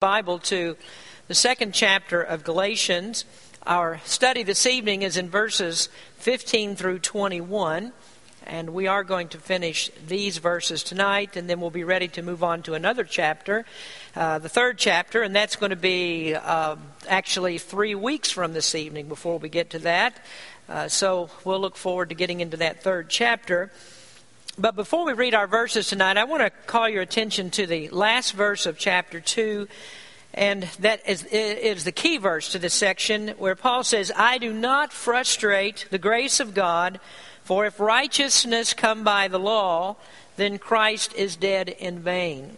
Bible to the second chapter of Galatians. Our study this evening is in verses 15 through 21, and we are going to finish these verses tonight, and then we'll be ready to move on to another chapter, uh, the third chapter, and that's going to be uh, actually three weeks from this evening before we get to that. Uh, so we'll look forward to getting into that third chapter. But before we read our verses tonight, I want to call your attention to the last verse of chapter 2. And that is, is the key verse to this section where Paul says, I do not frustrate the grace of God, for if righteousness come by the law, then Christ is dead in vain.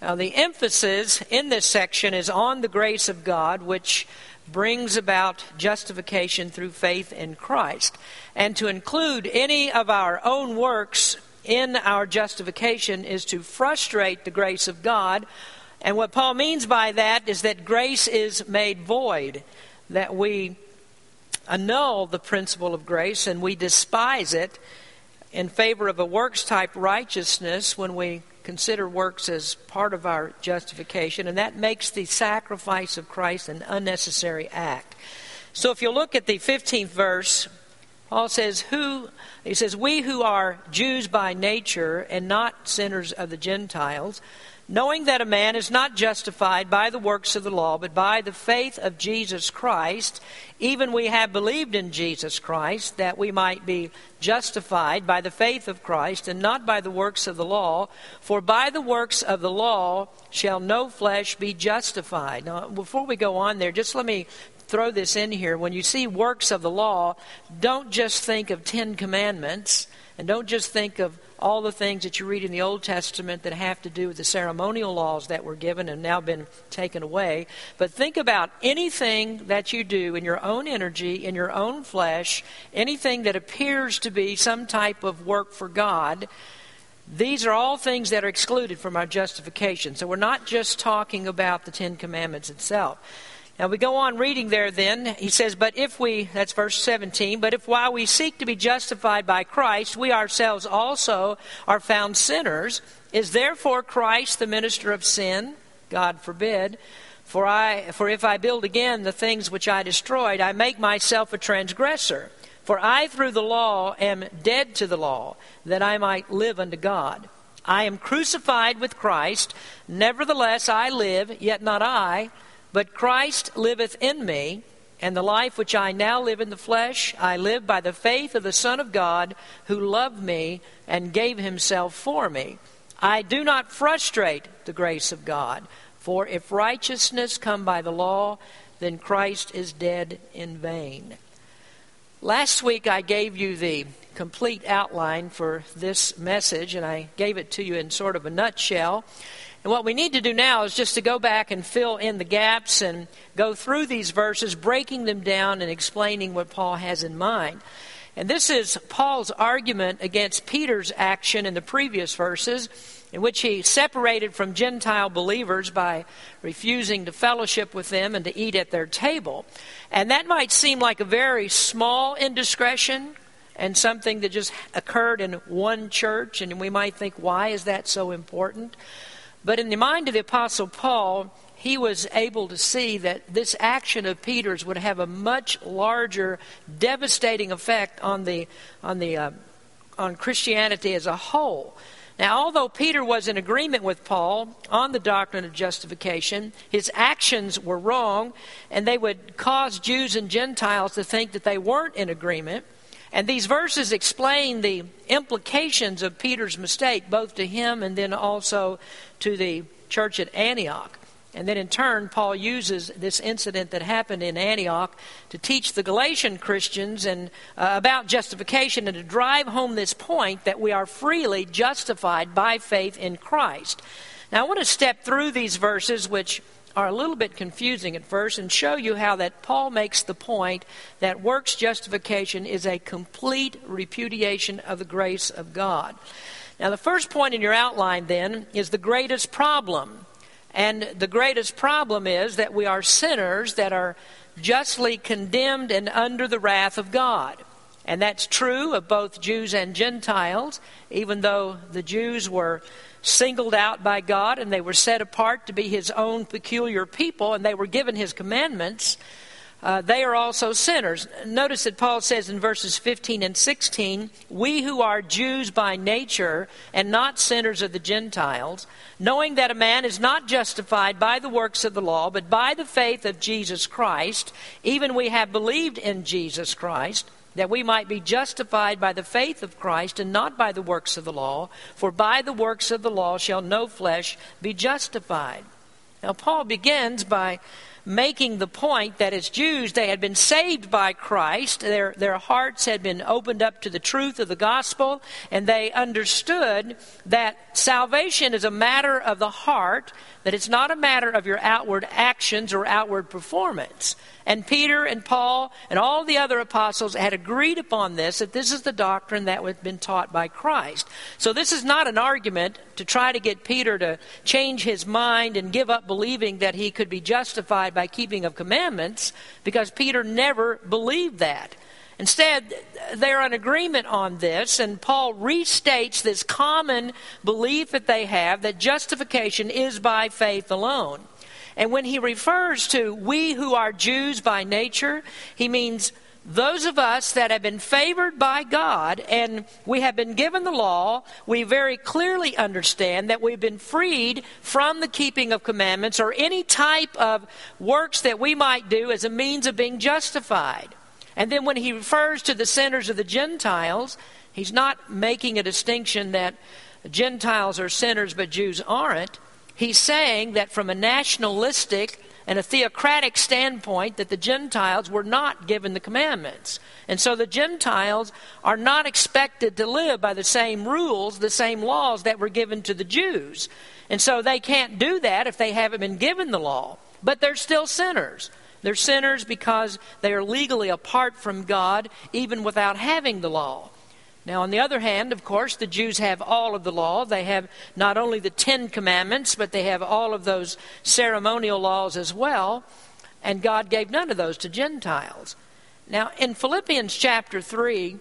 Now, the emphasis in this section is on the grace of God, which brings about justification through faith in Christ. And to include any of our own works in our justification is to frustrate the grace of God. And what Paul means by that is that grace is made void, that we annul the principle of grace and we despise it in favor of a works type righteousness when we consider works as part of our justification, and that makes the sacrifice of Christ an unnecessary act. So if you look at the 15th verse, Paul says, Who he says, We who are Jews by nature and not sinners of the Gentiles, knowing that a man is not justified by the works of the law, but by the faith of Jesus Christ, even we have believed in Jesus Christ, that we might be justified by the faith of Christ, and not by the works of the law. For by the works of the law shall no flesh be justified. Now, before we go on there, just let me throw this in here. When you see works of the law, don't just think of Ten Commandments and don't just think of all the things that you read in the Old Testament that have to do with the ceremonial laws that were given and now been taken away. But think about anything that you do in your own energy, in your own flesh, anything that appears to be some type of work for God. These are all things that are excluded from our justification. So we're not just talking about the Ten Commandments itself. Now we go on reading there then. He says, But if we, that's verse 17, but if while we seek to be justified by Christ, we ourselves also are found sinners, is therefore Christ the minister of sin? God forbid. For, I, for if I build again the things which I destroyed, I make myself a transgressor. For I through the law am dead to the law, that I might live unto God. I am crucified with Christ, nevertheless I live, yet not I but Christ liveth in me, and the life which I now live in the flesh, I live by the faith of the Son of God, who loved me and gave himself for me. I do not frustrate the grace of God, for if righteousness come by the law, then Christ is dead in vain. Last week I gave you the complete outline for this message, and I gave it to you in sort of a nutshell. And what we need to do now is just to go back and fill in the gaps and go through these verses, breaking them down and explaining what Paul has in mind. And this is Paul's argument against Peter's action in the previous verses, in which he separated from Gentile believers by refusing to fellowship with them and to eat at their table. And that might seem like a very small indiscretion and something that just occurred in one church, and we might think, why is that so important? But in the mind of the Apostle Paul, he was able to see that this action of Peter's would have a much larger, devastating effect on the on the uh, on Christianity as a whole. Now, although Peter was in agreement with Paul on the doctrine of justification, his actions were wrong, and they would cause Jews and Gentiles to think that they weren't in agreement. And these verses explain the implications of Peter's mistake, both to him and then also to the church at Antioch. And then in turn, Paul uses this incident that happened in Antioch to teach the Galatian Christians and uh, about justification and to drive home this point that we are freely justified by faith in Christ. Now, I want to step through these verses, which are a little bit confusing at first and show you how that Paul makes the point that works justification is a complete repudiation of the grace of God. Now, the first point in your outline then is the greatest problem. And the greatest problem is that we are sinners that are justly condemned and under the wrath of God. And that's true of both Jews and Gentiles, even though the Jews were singled out by God and they were set apart to be His own peculiar people and they were given His commandments, uh, they are also sinners. Notice that Paul says in verses 15 and 16, We who are Jews by nature and not sinners of the Gentiles, knowing that a man is not justified by the works of the law, but by the faith of Jesus Christ, even we have believed in Jesus Christ that we might be justified by the faith of Christ and not by the works of the law, for by the works of the law shall no flesh be justified. Now, Paul begins by making the point that as Jews, they had been saved by Christ. Their, their hearts had been opened up to the truth of the gospel, and they understood that salvation is a matter of the heart, that it's not a matter of your outward actions or outward performance. And Peter and Paul and all the other apostles had agreed upon this, that this is the doctrine that had been taught by Christ. So this is not an argument to try to get Peter to change his mind and give up believing that he could be justified by keeping of commandments, because Peter never believed that. Instead, they're in agreement on this, and Paul restates this common belief that they have that justification is by faith alone. And when he refers to we who are Jews by nature, he means those of us that have been favored by God and we have been given the law, we very clearly understand that we've been freed from the keeping of commandments or any type of works that we might do as a means of being justified. And then when he refers to the sinners of the Gentiles, he's not making a distinction that Gentiles are sinners but Jews aren't. He's saying that from a nationalistic and a theocratic standpoint that the Gentiles were not given the commandments. And so the Gentiles are not expected to live by the same rules, the same laws that were given to the Jews. And so they can't do that if they haven't been given the law. But they're still sinners. They're sinners because they are legally apart from God even without having the law. Now, on the other hand, of course, the Jews have all of the law. They have not only the Ten Commandments, but they have all of those ceremonial laws as well. And God gave none of those to Gentiles. Now, in Philippians chapter 3,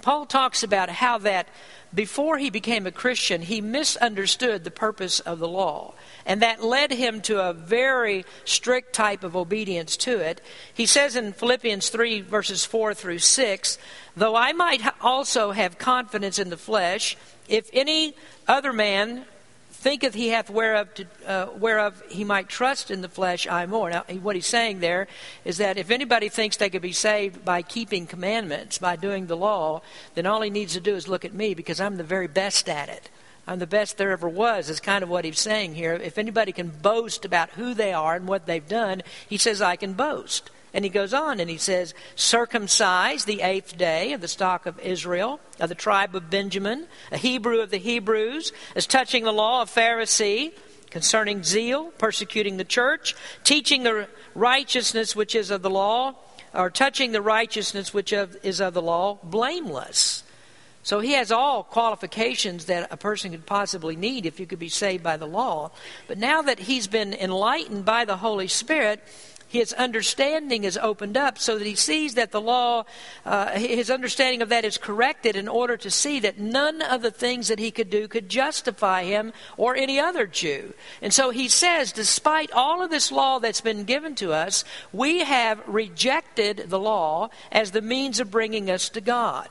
Paul talks about how that before he became a Christian, he misunderstood the purpose of the law. And that led him to a very strict type of obedience to it. He says in Philippians 3, verses 4 through 6, Though I might also have confidence in the flesh, if any other man thinketh he hath whereof, to, uh, whereof he might trust in the flesh, I more. Now, what he's saying there is that if anybody thinks they could be saved by keeping commandments, by doing the law, then all he needs to do is look at me because I'm the very best at it. I'm the best there ever was, is kind of what he's saying here. If anybody can boast about who they are and what they've done, he says, I can boast. And he goes on and he says, circumcised the eighth day of the stock of Israel, of the tribe of Benjamin, a Hebrew of the Hebrews, as touching the law of Pharisee, concerning zeal, persecuting the church, teaching the righteousness which is of the law, or touching the righteousness which is of the law, blameless. So he has all qualifications that a person could possibly need if you could be saved by the law. But now that he's been enlightened by the Holy Spirit, his understanding is opened up so that he sees that the law, uh, his understanding of that is corrected in order to see that none of the things that he could do could justify him or any other Jew. And so he says, despite all of this law that's been given to us, we have rejected the law as the means of bringing us to God.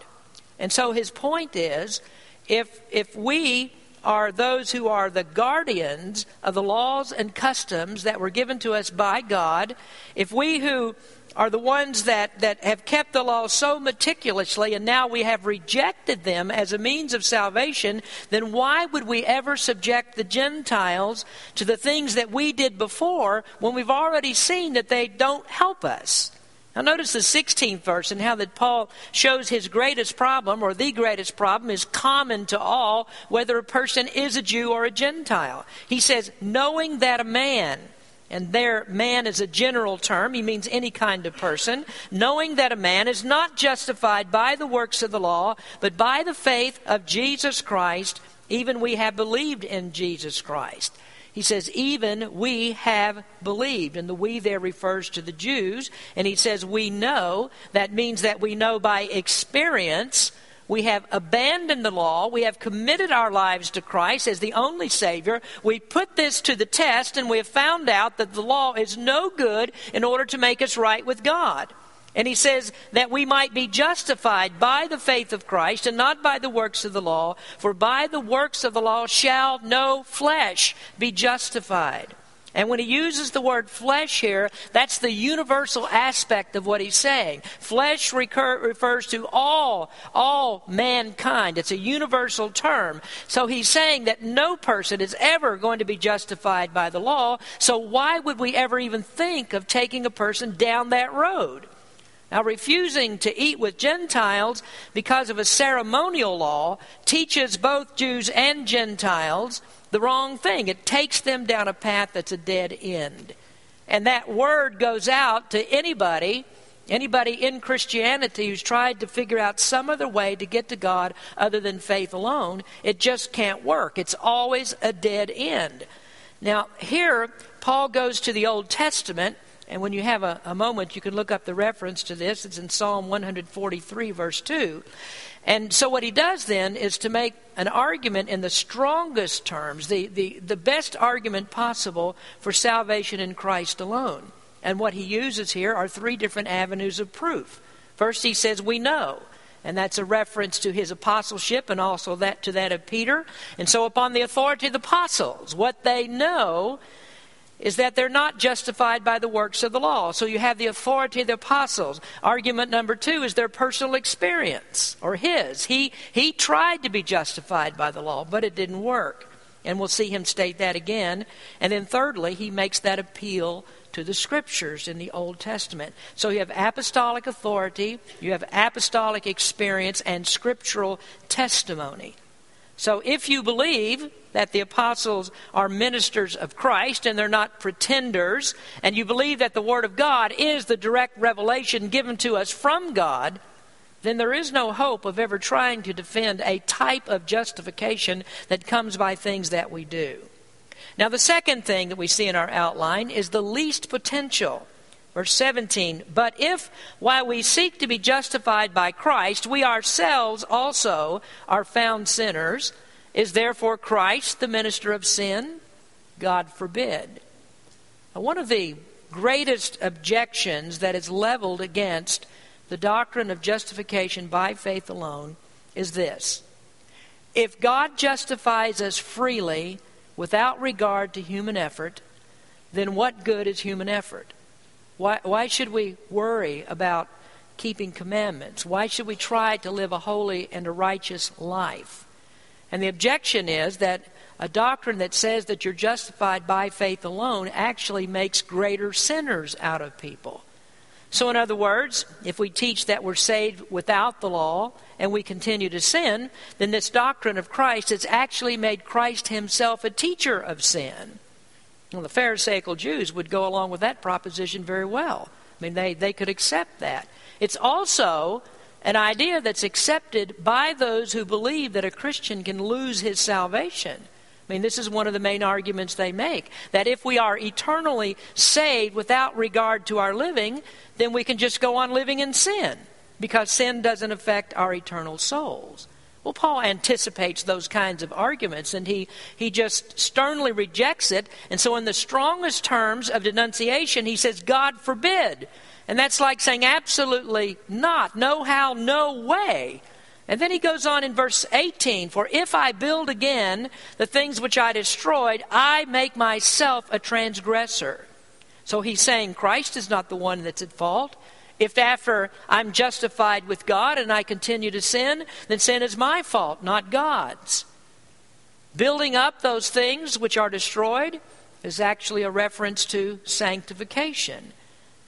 And so his point is if, if we are those who are the guardians of the laws and customs that were given to us by God, if we who are the ones that, that have kept the law so meticulously and now we have rejected them as a means of salvation, then why would we ever subject the Gentiles to the things that we did before when we've already seen that they don't help us? Now, notice the 16th verse and how that Paul shows his greatest problem, or the greatest problem, is common to all, whether a person is a Jew or a Gentile. He says, knowing that a man, and there, man is a general term, he means any kind of person, knowing that a man is not justified by the works of the law, but by the faith of Jesus Christ, even we have believed in Jesus Christ. He says, even we have believed. And the we there refers to the Jews. And he says, we know. That means that we know by experience We have abandoned the law. We have committed our lives to Christ as the only Savior. We put this to the test and we have found out that the law is no good in order to make us right with God. And he says that we might be justified by the faith of Christ and not by the works of the law, for by the works of the law shall no flesh be justified. And when he uses the word flesh here, that's the universal aspect of what he's saying. Flesh recur, refers to all, all mankind. It's a universal term. So he's saying that no person is ever going to be justified by the law. So why would we ever even think of taking a person down that road? Now, refusing to eat with Gentiles because of a ceremonial law teaches both Jews and Gentiles the wrong thing. It takes them down a path that's a dead end. And that word goes out to anybody, anybody in Christianity who's tried to figure out some other way to get to God other than faith alone. It just can't work. It's always a dead end. Now, here, Paul goes to the Old Testament and when you have a, a, moment, you can look up the reference to this. It's in Psalm 143, verse 2. And so, what he does then is to make an argument in the strongest terms, the, the, the best argument possible for salvation in Christ alone. And what he uses here are three different avenues of proof. First, he says, We know. And that's a reference to his apostleship and also that to that of Peter. And so, upon the authority of the apostles, what they know is that they're not justified by the works of the law. So you have the authority of the apostles. Argument number two is their personal experience, or his. He, he tried to be justified by the law, but it didn't work. And we'll see him state that again. And then thirdly, he makes that appeal to the scriptures in the Old Testament. So you have apostolic authority, you have apostolic experience, and scriptural testimony. So if you believe that the apostles are ministers of Christ and they're not pretenders, and you believe that the Word of God is the direct revelation given to us from God, then there is no hope of ever trying to defend a type of justification that comes by things that we do. Now, the second thing that we see in our outline is the least potential. Verse 17, but if while we seek to be justified by Christ, we ourselves also are found sinners, is therefore Christ the minister of sin? God forbid. Now, one of the greatest objections that is leveled against the doctrine of justification by faith alone is this If God justifies us freely without regard to human effort, then what good is human effort? Why, why should we worry about keeping commandments? Why should we try to live a holy and a righteous life? And the objection is that a doctrine that says that you're justified by faith alone actually makes greater sinners out of people. So, in other words, if we teach that we're saved without the law and we continue to sin, then this doctrine of Christ has actually made Christ himself a teacher of sin. Well, the Pharisaical Jews would go along with that proposition very well. I mean, they, they could accept that. It's also an idea that's accepted by those who believe that a Christian can lose his salvation. I mean, this is one of the main arguments they make that if we are eternally saved without regard to our living, then we can just go on living in sin because sin doesn't affect our eternal souls. Well, Paul anticipates those kinds of arguments and he, he just sternly rejects it. And so, in the strongest terms of denunciation, he says, God forbid and that's like saying, absolutely not, no how, no way. And then he goes on in verse 18 For if I build again the things which I destroyed, I make myself a transgressor. So he's saying Christ is not the one that's at fault. If after I'm justified with God and I continue to sin, then sin is my fault, not God's. Building up those things which are destroyed is actually a reference to sanctification.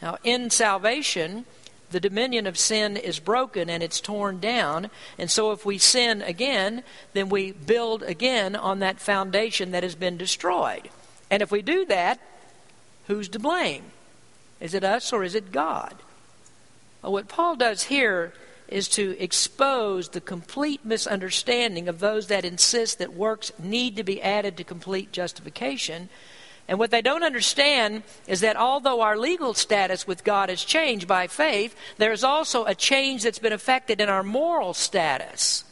Now, in salvation, the dominion of sin is broken and it's torn down. And so, if we sin again, then we build again on that foundation that has been destroyed. And if we do that, who's to blame? Is it us or is it God? What Paul does here is to expose the complete misunderstanding of those that insist that works need to be added to complete justification And what they don't understand is that although our legal status with God has changed by faith, there's also a change that's been affected in our moral status.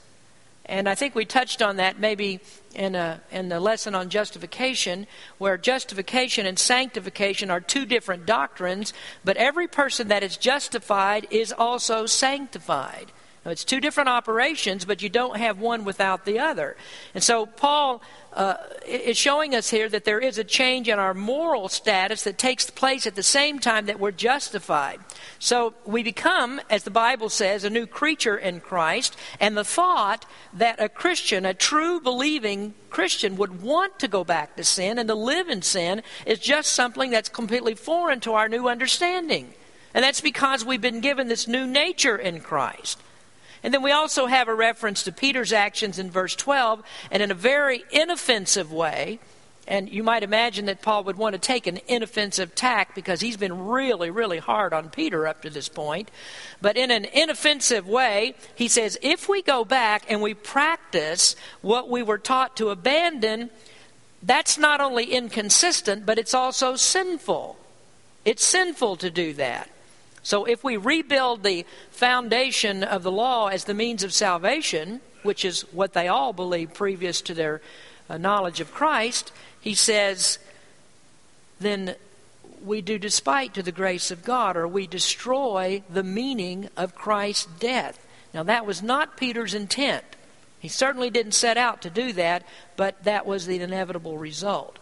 And I think we touched on that maybe in, a, in the lesson on justification, where justification and sanctification are two different doctrines, but every person that is justified is also sanctified. Now, it's two different operations, but you don't have one without the other. And so Paul uh, is showing us here that there is a change in our moral status that takes place at the same time that we're justified. So we become, as the Bible says, a new creature in Christ, and the thought that a Christian, a true believing Christian, would want to go back to sin and to live in sin is just something that's completely foreign to our new understanding. And that's because we've been given this new nature in Christ. And then we also have a reference to Peter's actions in verse 12, and in a very inoffensive way. And you might imagine that Paul would want to take an inoffensive tack because he's been really, really hard on Peter up to this point. But in an inoffensive way, he says, if we go back and we practice what we were taught to abandon, that's not only inconsistent, but it's also sinful. It's sinful to do that. So if we rebuild the foundation of the law as the means of salvation, which is what they all believed previous to their uh, knowledge of Christ, he says, then we do despite to the grace of God, or we destroy the meaning of Christ's death. Now, that was not Peter's intent. He certainly didn't set out to do that, but that was the inevitable result.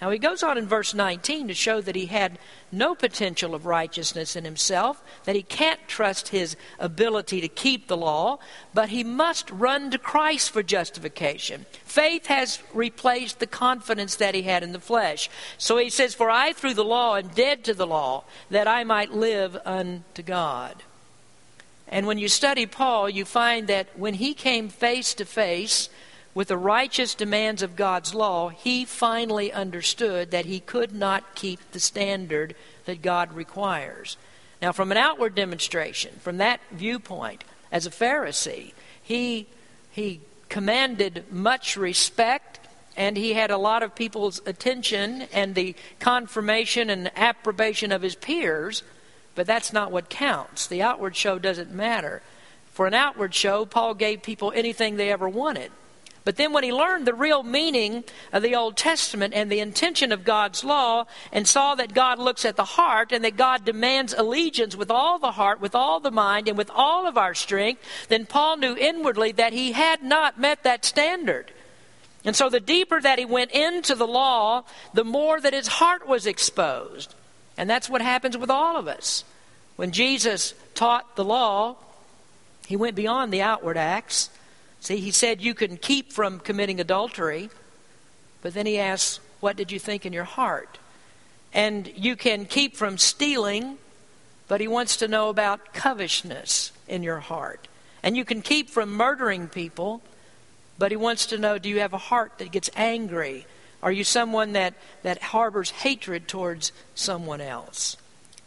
Now, he goes on in verse 19 to show that he had no potential of righteousness in himself, that he can't trust his ability to keep the law, but he must run to Christ for justification. Faith has replaced the confidence that he had in the flesh. So he says, For I through the law am dead to the law, that I might live unto God. And when you study Paul, you find that when he came face to face with the righteous demands of God's law, he finally understood that he could not keep the standard that God requires. Now, from an outward demonstration, from that viewpoint, as a Pharisee, he, he commanded much respect and he had a lot of people's attention and the confirmation and approbation of his peers, but that's not what counts. The outward show doesn't matter. For an outward show, Paul gave people anything they ever wanted. But then when he learned the real meaning of the Old Testament and the intention of God's law and saw that God looks at the heart and that God demands allegiance with all the heart, with all the mind, and with all of our strength, then Paul knew inwardly that he had not met that standard. And so the deeper that he went into the law, the more that his heart was exposed. And that's what happens with all of us. When Jesus taught the law, he went beyond the outward acts See, he said you can keep from committing adultery, but then he asks, What did you think in your heart? And you can keep from stealing, but he wants to know about covetousness in your heart. And you can keep from murdering people, but he wants to know do you have a heart that gets angry? Are you someone that, that harbors hatred towards someone else?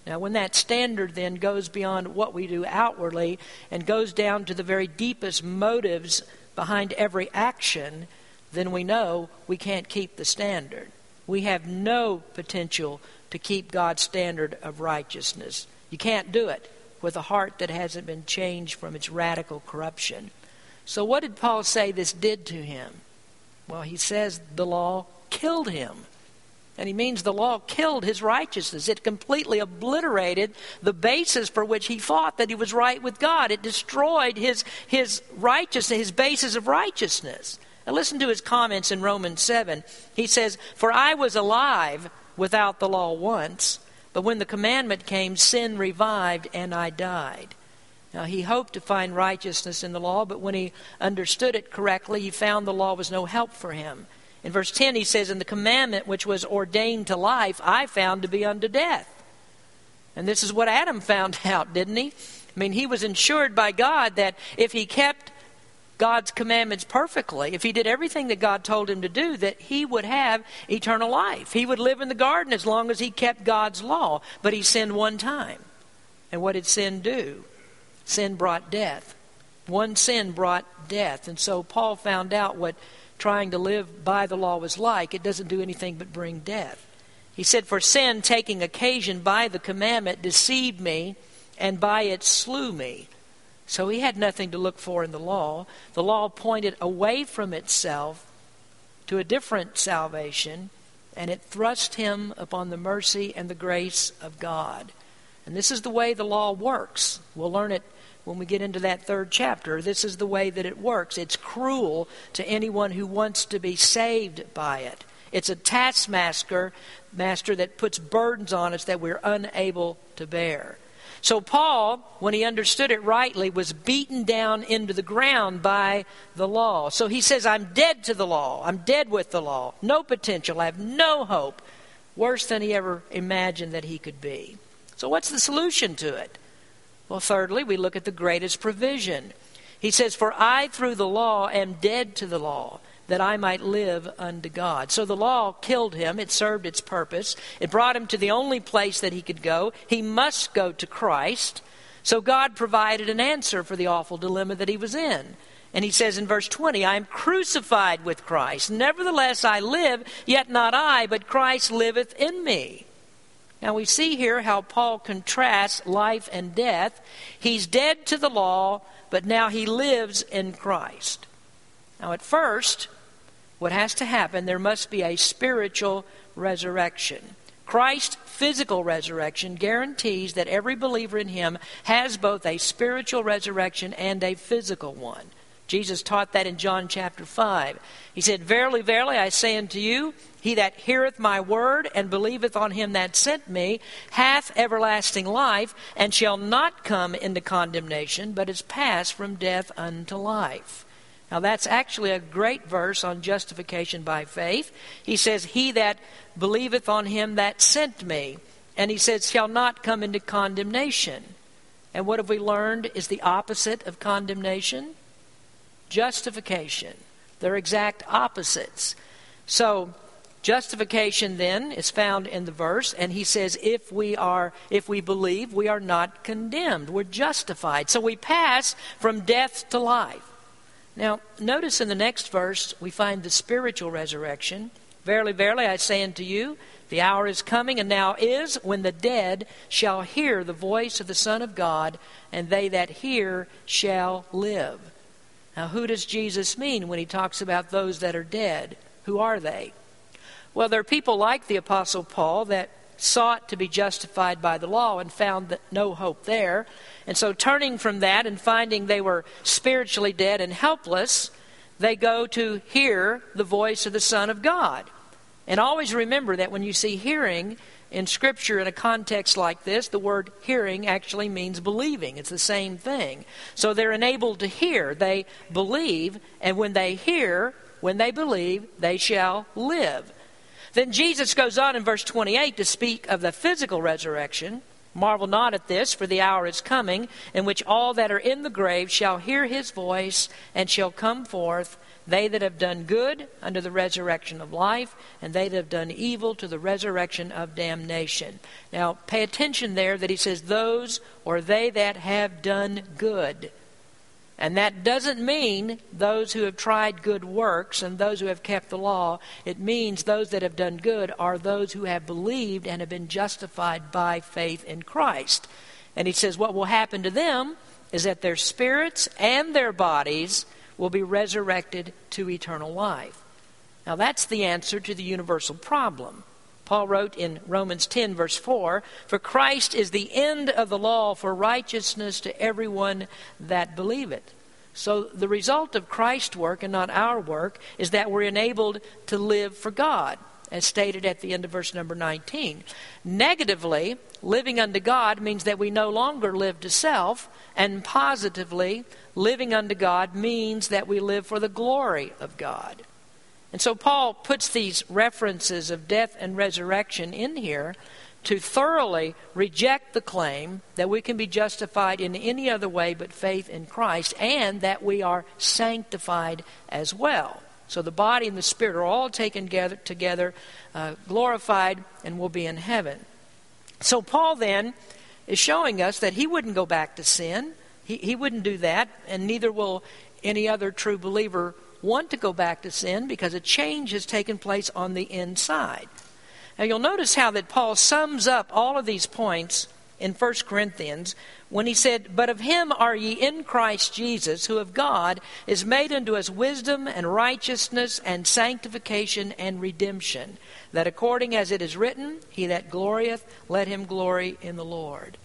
Now, when that standard then goes beyond what we do outwardly and goes down to the very deepest motives behind every action, then we know we can't keep the standard. We have no potential to keep God's standard of righteousness. You can't do it with a heart that hasn't been changed from its radical corruption. So, what did Paul say this did to him? Well, he says the law killed him. And he means the law killed his righteousness. It completely obliterated the basis for which he thought that he was right with God. It destroyed his, his righteousness, his basis of righteousness. Now listen to his comments in Romans 7. He says, For I was alive without the law once, but when the commandment came, sin revived and I died. Now, he hoped to find righteousness in the law, but when he understood it correctly, he found the law was no help for him. In verse 10, he says, And the commandment which was ordained to life, I found to be unto death. And this is what Adam found out, didn't he? I mean, he was insured by God that if he kept God's commandments perfectly, if he did everything that God told him to do, that he would have eternal life. He would live in the garden as long as he kept God's law. But he sinned one time. And what did sin do? Sin brought death. One sin brought death. And so Paul found out what trying to live by the law was like, it doesn't do anything but bring death. He said, For sin, taking occasion by the commandment, deceived me, and by it slew me. So he had nothing to look for in the law. The law pointed away from itself to a different salvation, and it thrust him upon the mercy and the grace of God. And this is the way the law works. We'll learn it when we get into that third chapter. This is the way that it works. It's cruel to anyone who wants to be saved by it. It's a taskmaster master that puts burdens on us that we're unable to bear. So, Paul, when he understood it rightly, was beaten down into the ground by the law. So he says, I'm dead to the law. I'm dead with the law. No potential. I have no hope. Worse than he ever imagined that he could be. So, what's the solution to it? Well, thirdly, we look at the greatest provision. He says, For I, through the law, am dead to the law that I might live unto God. So the law killed him. It served its purpose. It brought him to the only place that he could go. He must go to Christ. So God provided an answer for the awful dilemma that he was in. And he says in verse 20, I am crucified with Christ. Nevertheless, I live, yet not I, but Christ liveth in me. Now we see here how Paul contrasts life and death. He's dead to the law, but now he lives in Christ. Now, at first, what has to happen, there must be a spiritual resurrection. Christ's physical resurrection guarantees that every believer in him has both a spiritual resurrection and a physical one. Jesus taught that in John chapter 5. He said, Verily, verily, I say unto you, he that heareth my word and believeth on him that sent me hath everlasting life, and shall not come into condemnation, but is passed from death unto life. Now, that's actually a great verse on justification by faith. He says, He that believeth on him that sent me. And he says, shall not come into condemnation. And what have we learned is the opposite of condemnation? Justification. They're exact opposites. So, justification then is found in the verse, and he says, if we are, if we believe, we are not condemned. We're justified. So we pass from death to life. Now, notice in the next verse, we find the spiritual resurrection. Verily, verily, I say unto you, the hour is coming, and now is, when the dead shall hear the voice of the Son of God, and they that hear shall live. Now, who does Jesus mean when he talks about those that are dead? Who are they? Well, there are people like the Apostle Paul that sought to be justified by the law and found that no hope there. And so, turning from that and finding they were spiritually dead and helpless, they go to hear the voice of the Son of God. And always remember that when you see hearing in Scripture in a context like this, the word hearing actually means believing. It's the same thing. So they're enabled to hear. They believe, and when they hear, when they believe, they shall live. Then Jesus goes on in verse 28 to speak of the physical resurrection. Marvel not at this, for the hour is coming in which all that are in the grave shall hear his voice and shall come forth, they that have done good unto the resurrection of life, and they that have done evil to the resurrection of damnation. Now, pay attention there that he says, those or they that have done good. And that doesn't mean those who have tried good works and those who have kept the law. It means those that have done good are those who have believed and have been justified by faith in Christ. And he says what will happen to them is that their spirits and their bodies will be resurrected to eternal life. Now, that's the answer to the universal problem. Paul wrote in Romans 10, verse 4 For Christ is the end of the law for righteousness to everyone that believeth. So the result of Christ's work and not our work is that we're enabled to live for God, as stated at the end of verse number 19. Negatively, living unto God means that we no longer live to self, and positively, living unto God means that we live for the glory of God. And so Paul puts these references of death and resurrection in here to thoroughly reject the claim that we can be justified in any other way but faith in Christ and that we are sanctified as well. So the body and the spirit are all taken together, together uh, glorified, and will be in heaven. So Paul then is showing us that he wouldn't go back to sin. He, he wouldn't do that, and neither will any other true believer want to go back to sin because a change has taken place on the inside. Now you'll notice how that Paul sums up all of these points in 1 Corinthians when he said, But of him are ye in Christ Jesus, who of God is made unto us wisdom and righteousness and sanctification and redemption, that according as it is written, He that glorieth, let him glory in the Lord.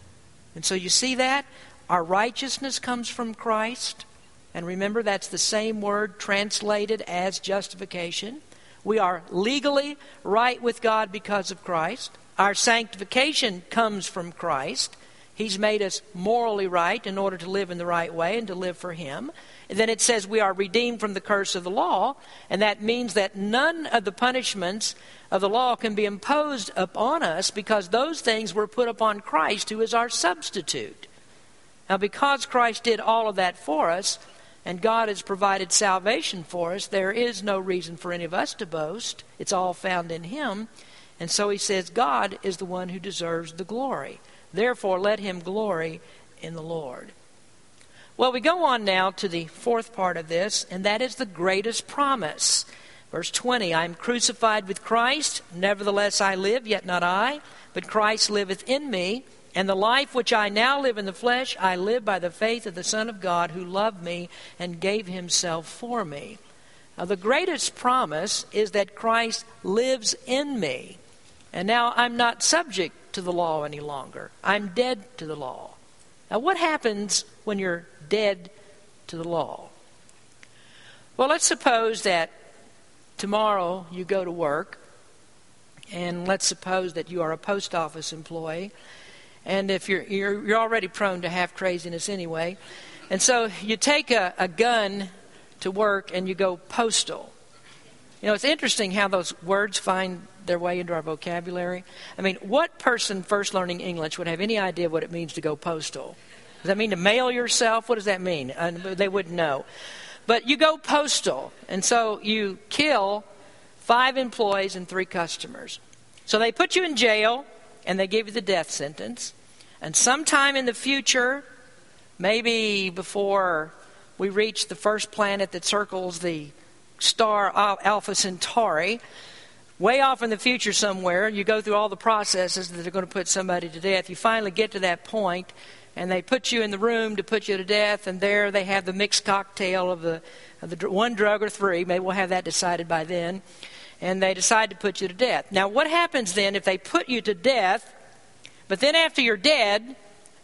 And so you see that? Our righteousness comes from Christ. And remember, that's the same word translated as justification. We are legally right with God because of Christ. Our sanctification comes from Christ. He's made us morally right in order to live in the right way and to live for Him. And then it says we are redeemed from the curse of the law, and that means that none of the punishments of the law can be imposed upon us because those things were put upon Christ, who is our substitute. Now, because Christ did all of that for us, and God has provided salvation for us, there is no reason for any of us to boast. It's all found in Him. And so he says, God is the one who deserves the glory. Therefore, let him glory in the Lord. Well, we go on now to the fourth part of this, and that is the greatest promise. Verse 20 I am crucified with Christ, nevertheless I live, yet not I, but Christ liveth in me. And the life which I now live in the flesh, I live by the faith of the Son of God who loved me and gave himself for me. Now, the greatest promise is that Christ lives in me. And now I'm not subject to the law any longer. I'm dead to the law. Now, what happens when you're dead to the law? Well, let's suppose that tomorrow you go to work, and let's suppose that you are a post office employee, and if you're, you're, you're already prone to half craziness anyway, and so you take a, a gun to work and you go postal. You know, it's interesting how those words find their way into our vocabulary. I mean, what person first learning English would have any idea what it means to go postal? Does that mean to mail yourself? What does that mean? Uh, they wouldn't know. But you go postal, and so you kill five employees and three customers. So they put you in jail and they give you the death sentence. And sometime in the future, maybe before we reach the first planet that circles the star Alpha Centauri, way off in the future somewhere, you go through all the processes that are going to put somebody to death. You finally get to that point, and they put you in the room to put you to death, and there they have the mixed cocktail of the, of the one drug or three. Maybe we'll have that decided by then. And they decide to put you to death. Now, what happens then if they put you to death but then after you're dead,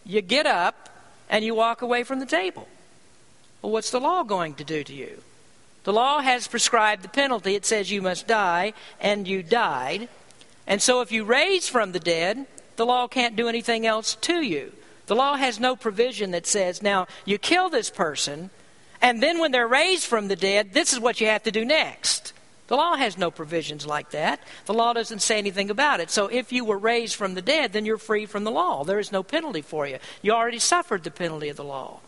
you get up and you walk away from the table. Well, what's the law going to do to you? The law has prescribed the penalty. It says you must die, and you died. And so if you raise from the dead, the law can't do anything else to you. The law has no provision that says, now, you kill this person, and then when they're raised from the dead, this is what you have to do next. The law has no provisions like that. The law doesn't say anything about it. So if you were raised from the dead, then you're free from the law. There is no penalty for you. You already suffered the penalty of the law.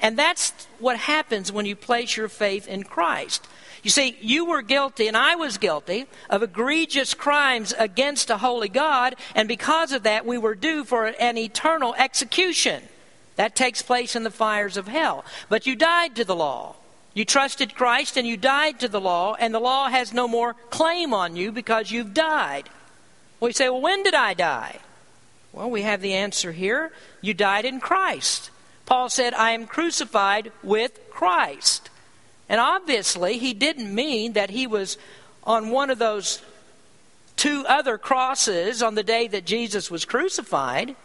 And that's what happens when you place your faith in Christ. You see, you were guilty, and I was guilty, of egregious crimes against a holy God, and because of that, we were due for an eternal execution. That takes place in the fires of hell. But you died to the law. You trusted Christ and you died to the law, and the law has no more claim on you because you've died. Well, you say, well, when did I die? Well, we have the answer here. You died in Christ. Paul said, I am crucified with Christ. And obviously, he didn't mean that he was on one of those two other crosses on the day that Jesus was crucified.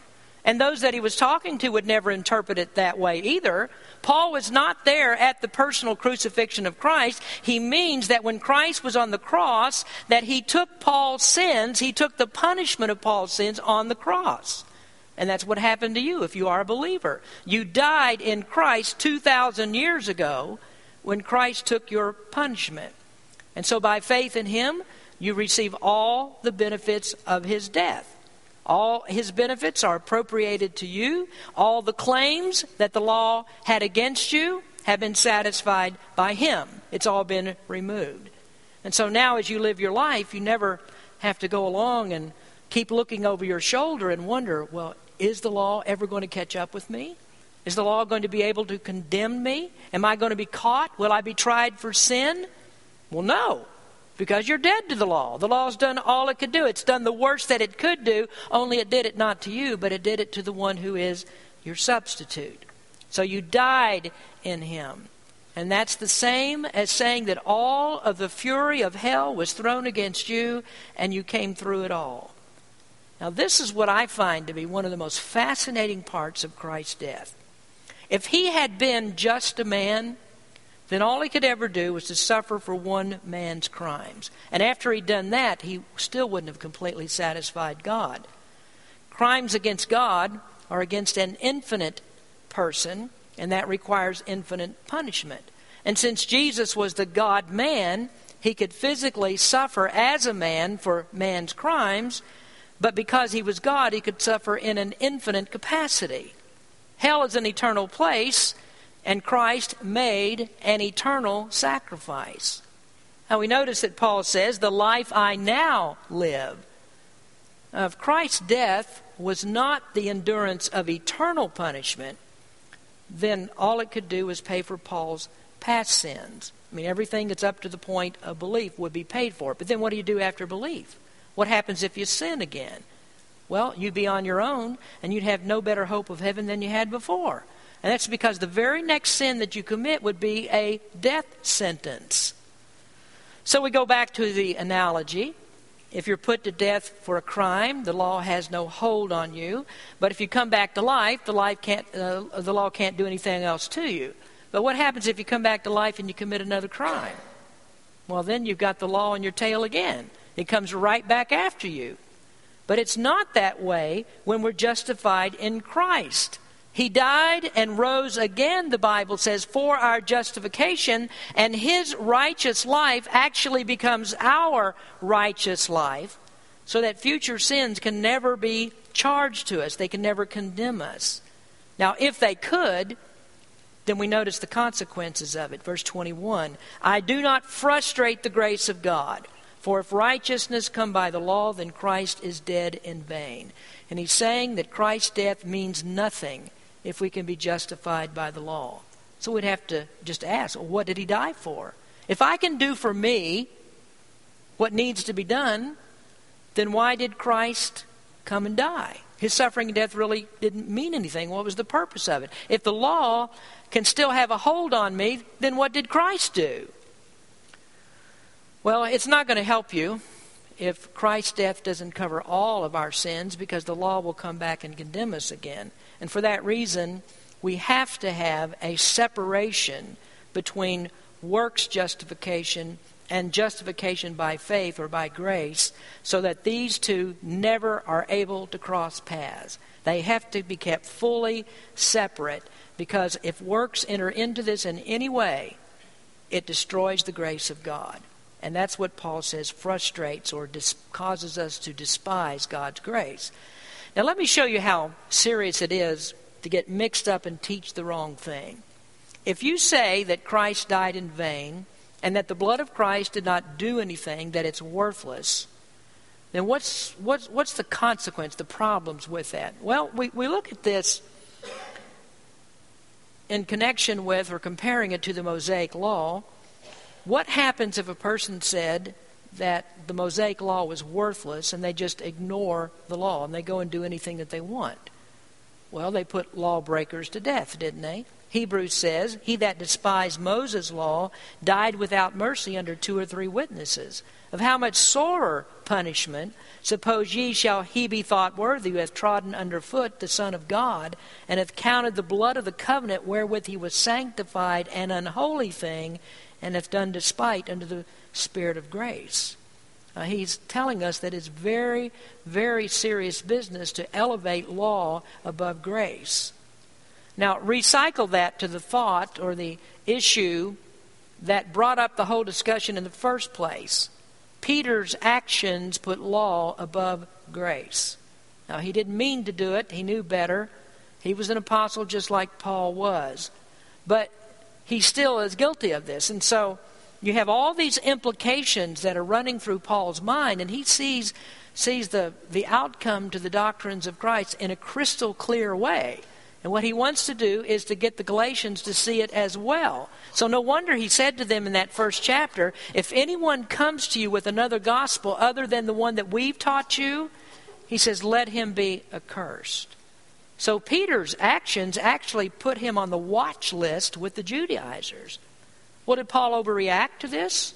And those that he was talking to would never interpret it that way either. Paul was not there at the personal crucifixion of Christ. He means that when Christ was on the cross, that he took Paul's sins, he took the punishment of Paul's sins on the cross. And that's what happened to you if you are a believer. You died in Christ 2,000 years ago when Christ took your punishment. And so by faith in him, you receive all the benefits of his death. All his benefits are appropriated to you. All the claims that the law had against you have been satisfied by him. It's all been removed. And so now, as you live your life, you never have to go along and keep looking over your shoulder and wonder, well, is the law ever going to catch up with me? Is the law going to be able to condemn me? Am I going to be caught? Will I be tried for sin? Well, no. because you're dead to the law. The law's done all it could do. It's done the worst that it could do, only it did it not to you, but it did it to the one who is your substitute. So you died in him. And that's the same as saying that all of the fury of hell was thrown against you and you came through it all. Now, this is what I find to be one of the most fascinating parts of Christ's death. If he had been just a man, then all he could ever do was to suffer for one man's crimes. And after he'd done that, he still wouldn't have completely satisfied God. Crimes against God are against an infinite person, and that requires infinite punishment. And since Jesus was the God man, he could physically suffer as a man for man's crimes, but because he was God, he could suffer in an infinite capacity. Hell is an eternal place, and Christ made an eternal sacrifice. Now we notice that Paul says, The life I now live. Of Christ's death was not the endurance of eternal punishment, then all it could do was pay for Paul's past sins. I mean, everything that's up to the point of belief would be paid for. But then what do you do after belief? What happens if you sin again? Well, you'd be on your own, and you'd have no better hope of heaven than you had before. And that's because the very next sin that you commit would be a death sentence. So we go back to the analogy. If you're put to death for a crime, the law has no hold on you. But if you come back to life, the, life can't, uh, the law can't do anything else to you. But what happens if you come back to life and you commit another crime? Well, then you've got the law on your tail again. It comes right back after you. But it's not that way when we're justified in Christ. He died and rose again, the Bible says, for our justification, and his righteous life actually becomes our righteous life, so that future sins can never be charged to us. They can never condemn us. Now, if they could, then we notice the consequences of it. Verse 21 I do not frustrate the grace of God, for if righteousness come by the law, then Christ is dead in vain. And he's saying that Christ's death means nothing if we can be justified by the law. So we'd have to just ask, well, what did he die for? If I can do for me what needs to be done, then why did Christ come and die? His suffering and death really didn't mean anything. What was the purpose of it? If the law can still have a hold on me, then what did Christ do? Well, it's not going to help you if Christ's death doesn't cover all of our sins because the law will come back and condemn us again. And for that reason, we have to have a separation between works justification and justification by faith or by grace so that these two never are able to cross paths. They have to be kept fully separate because if works enter into this in any way, it destroys the grace of God. And that's what Paul says frustrates or dis- causes us to despise God's grace. Now, let me show you how serious it is to get mixed up and teach the wrong thing. If you say that Christ died in vain and that the blood of Christ did not do anything, that it's worthless, then what's, what's, what's the consequence, the problems with that? Well, we, we look at this in connection with or comparing it to the Mosaic Law. What happens if a person said, that the Mosaic law was worthless and they just ignore the law and they go and do anything that they want. Well, they put lawbreakers to death, didn't they? Hebrews says, He that despised Moses' law died without mercy under two or three witnesses. Of how much sorer punishment, suppose ye, shall he be thought worthy who hath trodden under foot the Son of God, and hath counted the blood of the covenant wherewith he was sanctified an unholy thing, and hath done despite under the Spirit of grace. Uh, he's telling us that it's very, very serious business to elevate law above grace. Now, recycle that to the thought or the issue that brought up the whole discussion in the first place. Peter's actions put law above grace. Now, he didn't mean to do it, he knew better. He was an apostle just like Paul was. But he still is guilty of this. And so you have all these implications that are running through Paul's mind, and he sees, sees the, the outcome to the doctrines of Christ in a crystal clear way. And what he wants to do is to get the Galatians to see it as well. So no wonder he said to them in that first chapter if anyone comes to you with another gospel other than the one that we've taught you, he says, let him be accursed. So Peter's actions actually put him on the watch list with the Judaizers. Well, did Paul overreact to this?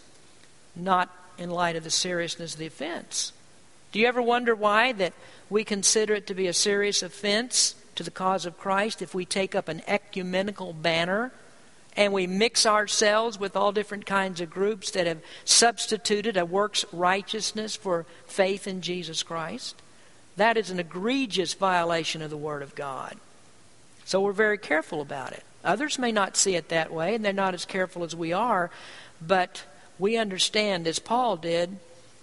Not in light of the seriousness of the offense. Do you ever wonder why that we consider it to be a serious offense to the cause of Christ if we take up an ecumenical banner and we mix ourselves with all different kinds of groups that have substituted a works righteousness for faith in Jesus Christ. That is an egregious violation of the Word of God. So we're very careful about it. Others may not see it that way, and they're not as careful as we are, but we understand, as Paul did,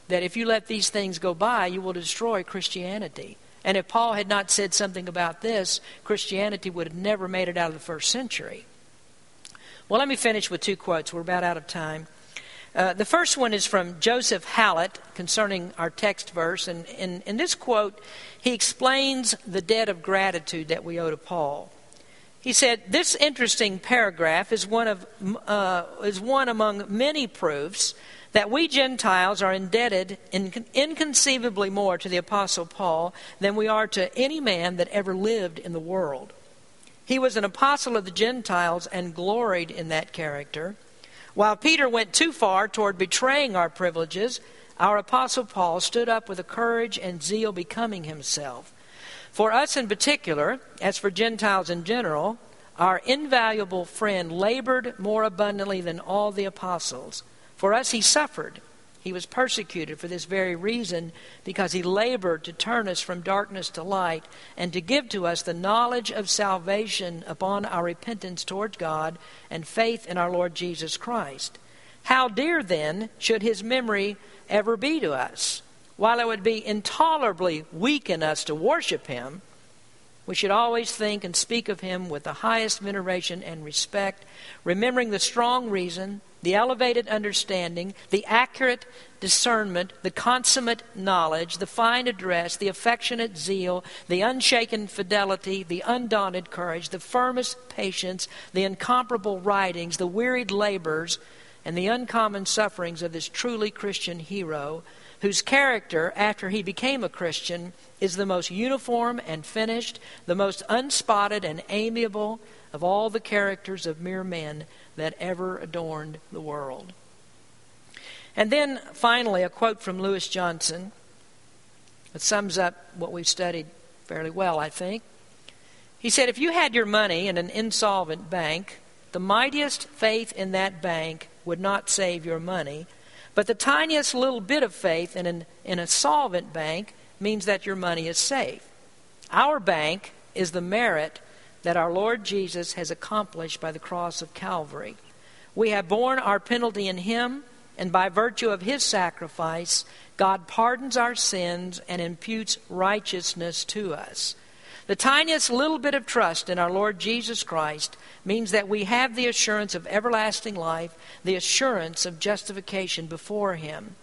that if you let these things go by, you will destroy Christianity. And if Paul had not said something about this, Christianity would have never made it out of the first century. Well, let me finish with two quotes. We're about out of time. Uh, the first one is from Joseph Hallett concerning our text verse. And in, in this quote, he explains the debt of gratitude that we owe to Paul. He said, This interesting paragraph is one, of, uh, is one among many proofs that we Gentiles are indebted inconceivably more to the Apostle Paul than we are to any man that ever lived in the world. He was an apostle of the Gentiles and gloried in that character. While Peter went too far toward betraying our privileges, our apostle Paul stood up with a courage and zeal becoming himself. For us in particular, as for Gentiles in general, our invaluable friend labored more abundantly than all the apostles. For us, he suffered. He was persecuted for this very reason, because he labored to turn us from darkness to light and to give to us the knowledge of salvation upon our repentance towards God and faith in our Lord Jesus Christ. How dear, then, should his memory ever be to us? While it would be intolerably weak in us to worship him, we should always think and speak of him with the highest veneration and respect, remembering the strong reason the elevated understanding, the accurate discernment, the consummate knowledge, the fine address, the affectionate zeal, the unshaken fidelity, the undaunted courage, the firmest patience, the incomparable writings, the wearied labors, and the uncommon sufferings of this truly Christian hero, whose character, after he became a Christian, is the most uniform and finished, the most unspotted and amiable of all the characters of mere men that ever adorned the world. And then finally, a quote from Lewis Johnson that sums up what we've studied fairly well, I think. He said, If you had your money in an insolvent bank, the mightiest faith in that bank would not save your money, but the tiniest little bit of faith in, an, in a solvent bank means that your money is safe. Our bank is the merit that our Lord Jesus has accomplished by the cross of Calvary. We have borne our penalty in Him, and by virtue of His sacrifice, God pardons our sins and imputes righteousness to us. The tiniest little bit of trust in our Lord Jesus Christ means that we have the assurance of everlasting life, the assurance of justification before Him.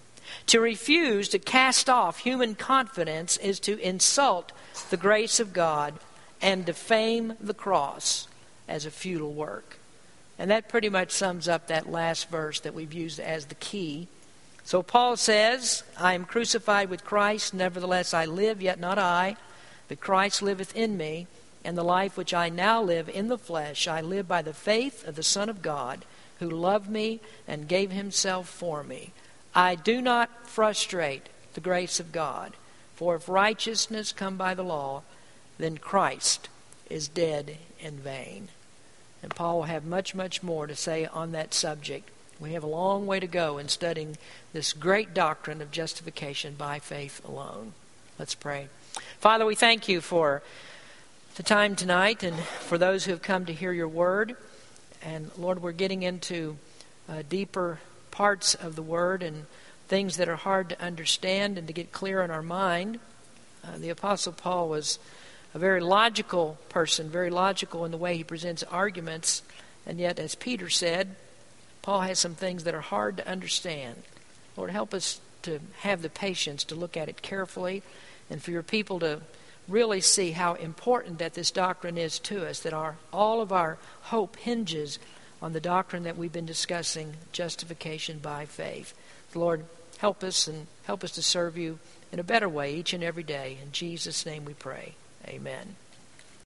To refuse to cast off human confidence is to insult the grace of God and defame the cross as a futile work. And that pretty much sums up that last verse that we've used as the key. So Paul says, I am crucified with Christ, nevertheless I live, yet not I, but Christ liveth in me, and the life which I now live in the flesh, I live by the faith of the Son of God, who loved me and gave himself for me. I do not frustrate the grace of God, for if righteousness come by the law, then Christ is dead in vain. And Paul will have much, much more to say on that subject. We have a long way to go in studying this great doctrine of justification by faith alone. Let's pray. Father, we thank you for the time tonight and for those who have come to hear your word. And Lord, we're getting into uh, deeper parts of the word and things that are hard to understand and to get clear in our mind. Uh, the Apostle Paul was a very logical person, very logical in the way he presents arguments. And yet, as Peter said, Paul has some things that are hard to understand. Lord, help us to have the patience to look at it carefully and for your people to really see how important that this doctrine is to us, that our, all of our hope hinges on the doctrine that we've been discussing, justification by faith. Lord, help us and help us to serve you in a better way each and every day. In Jesus' name we pray. Amen.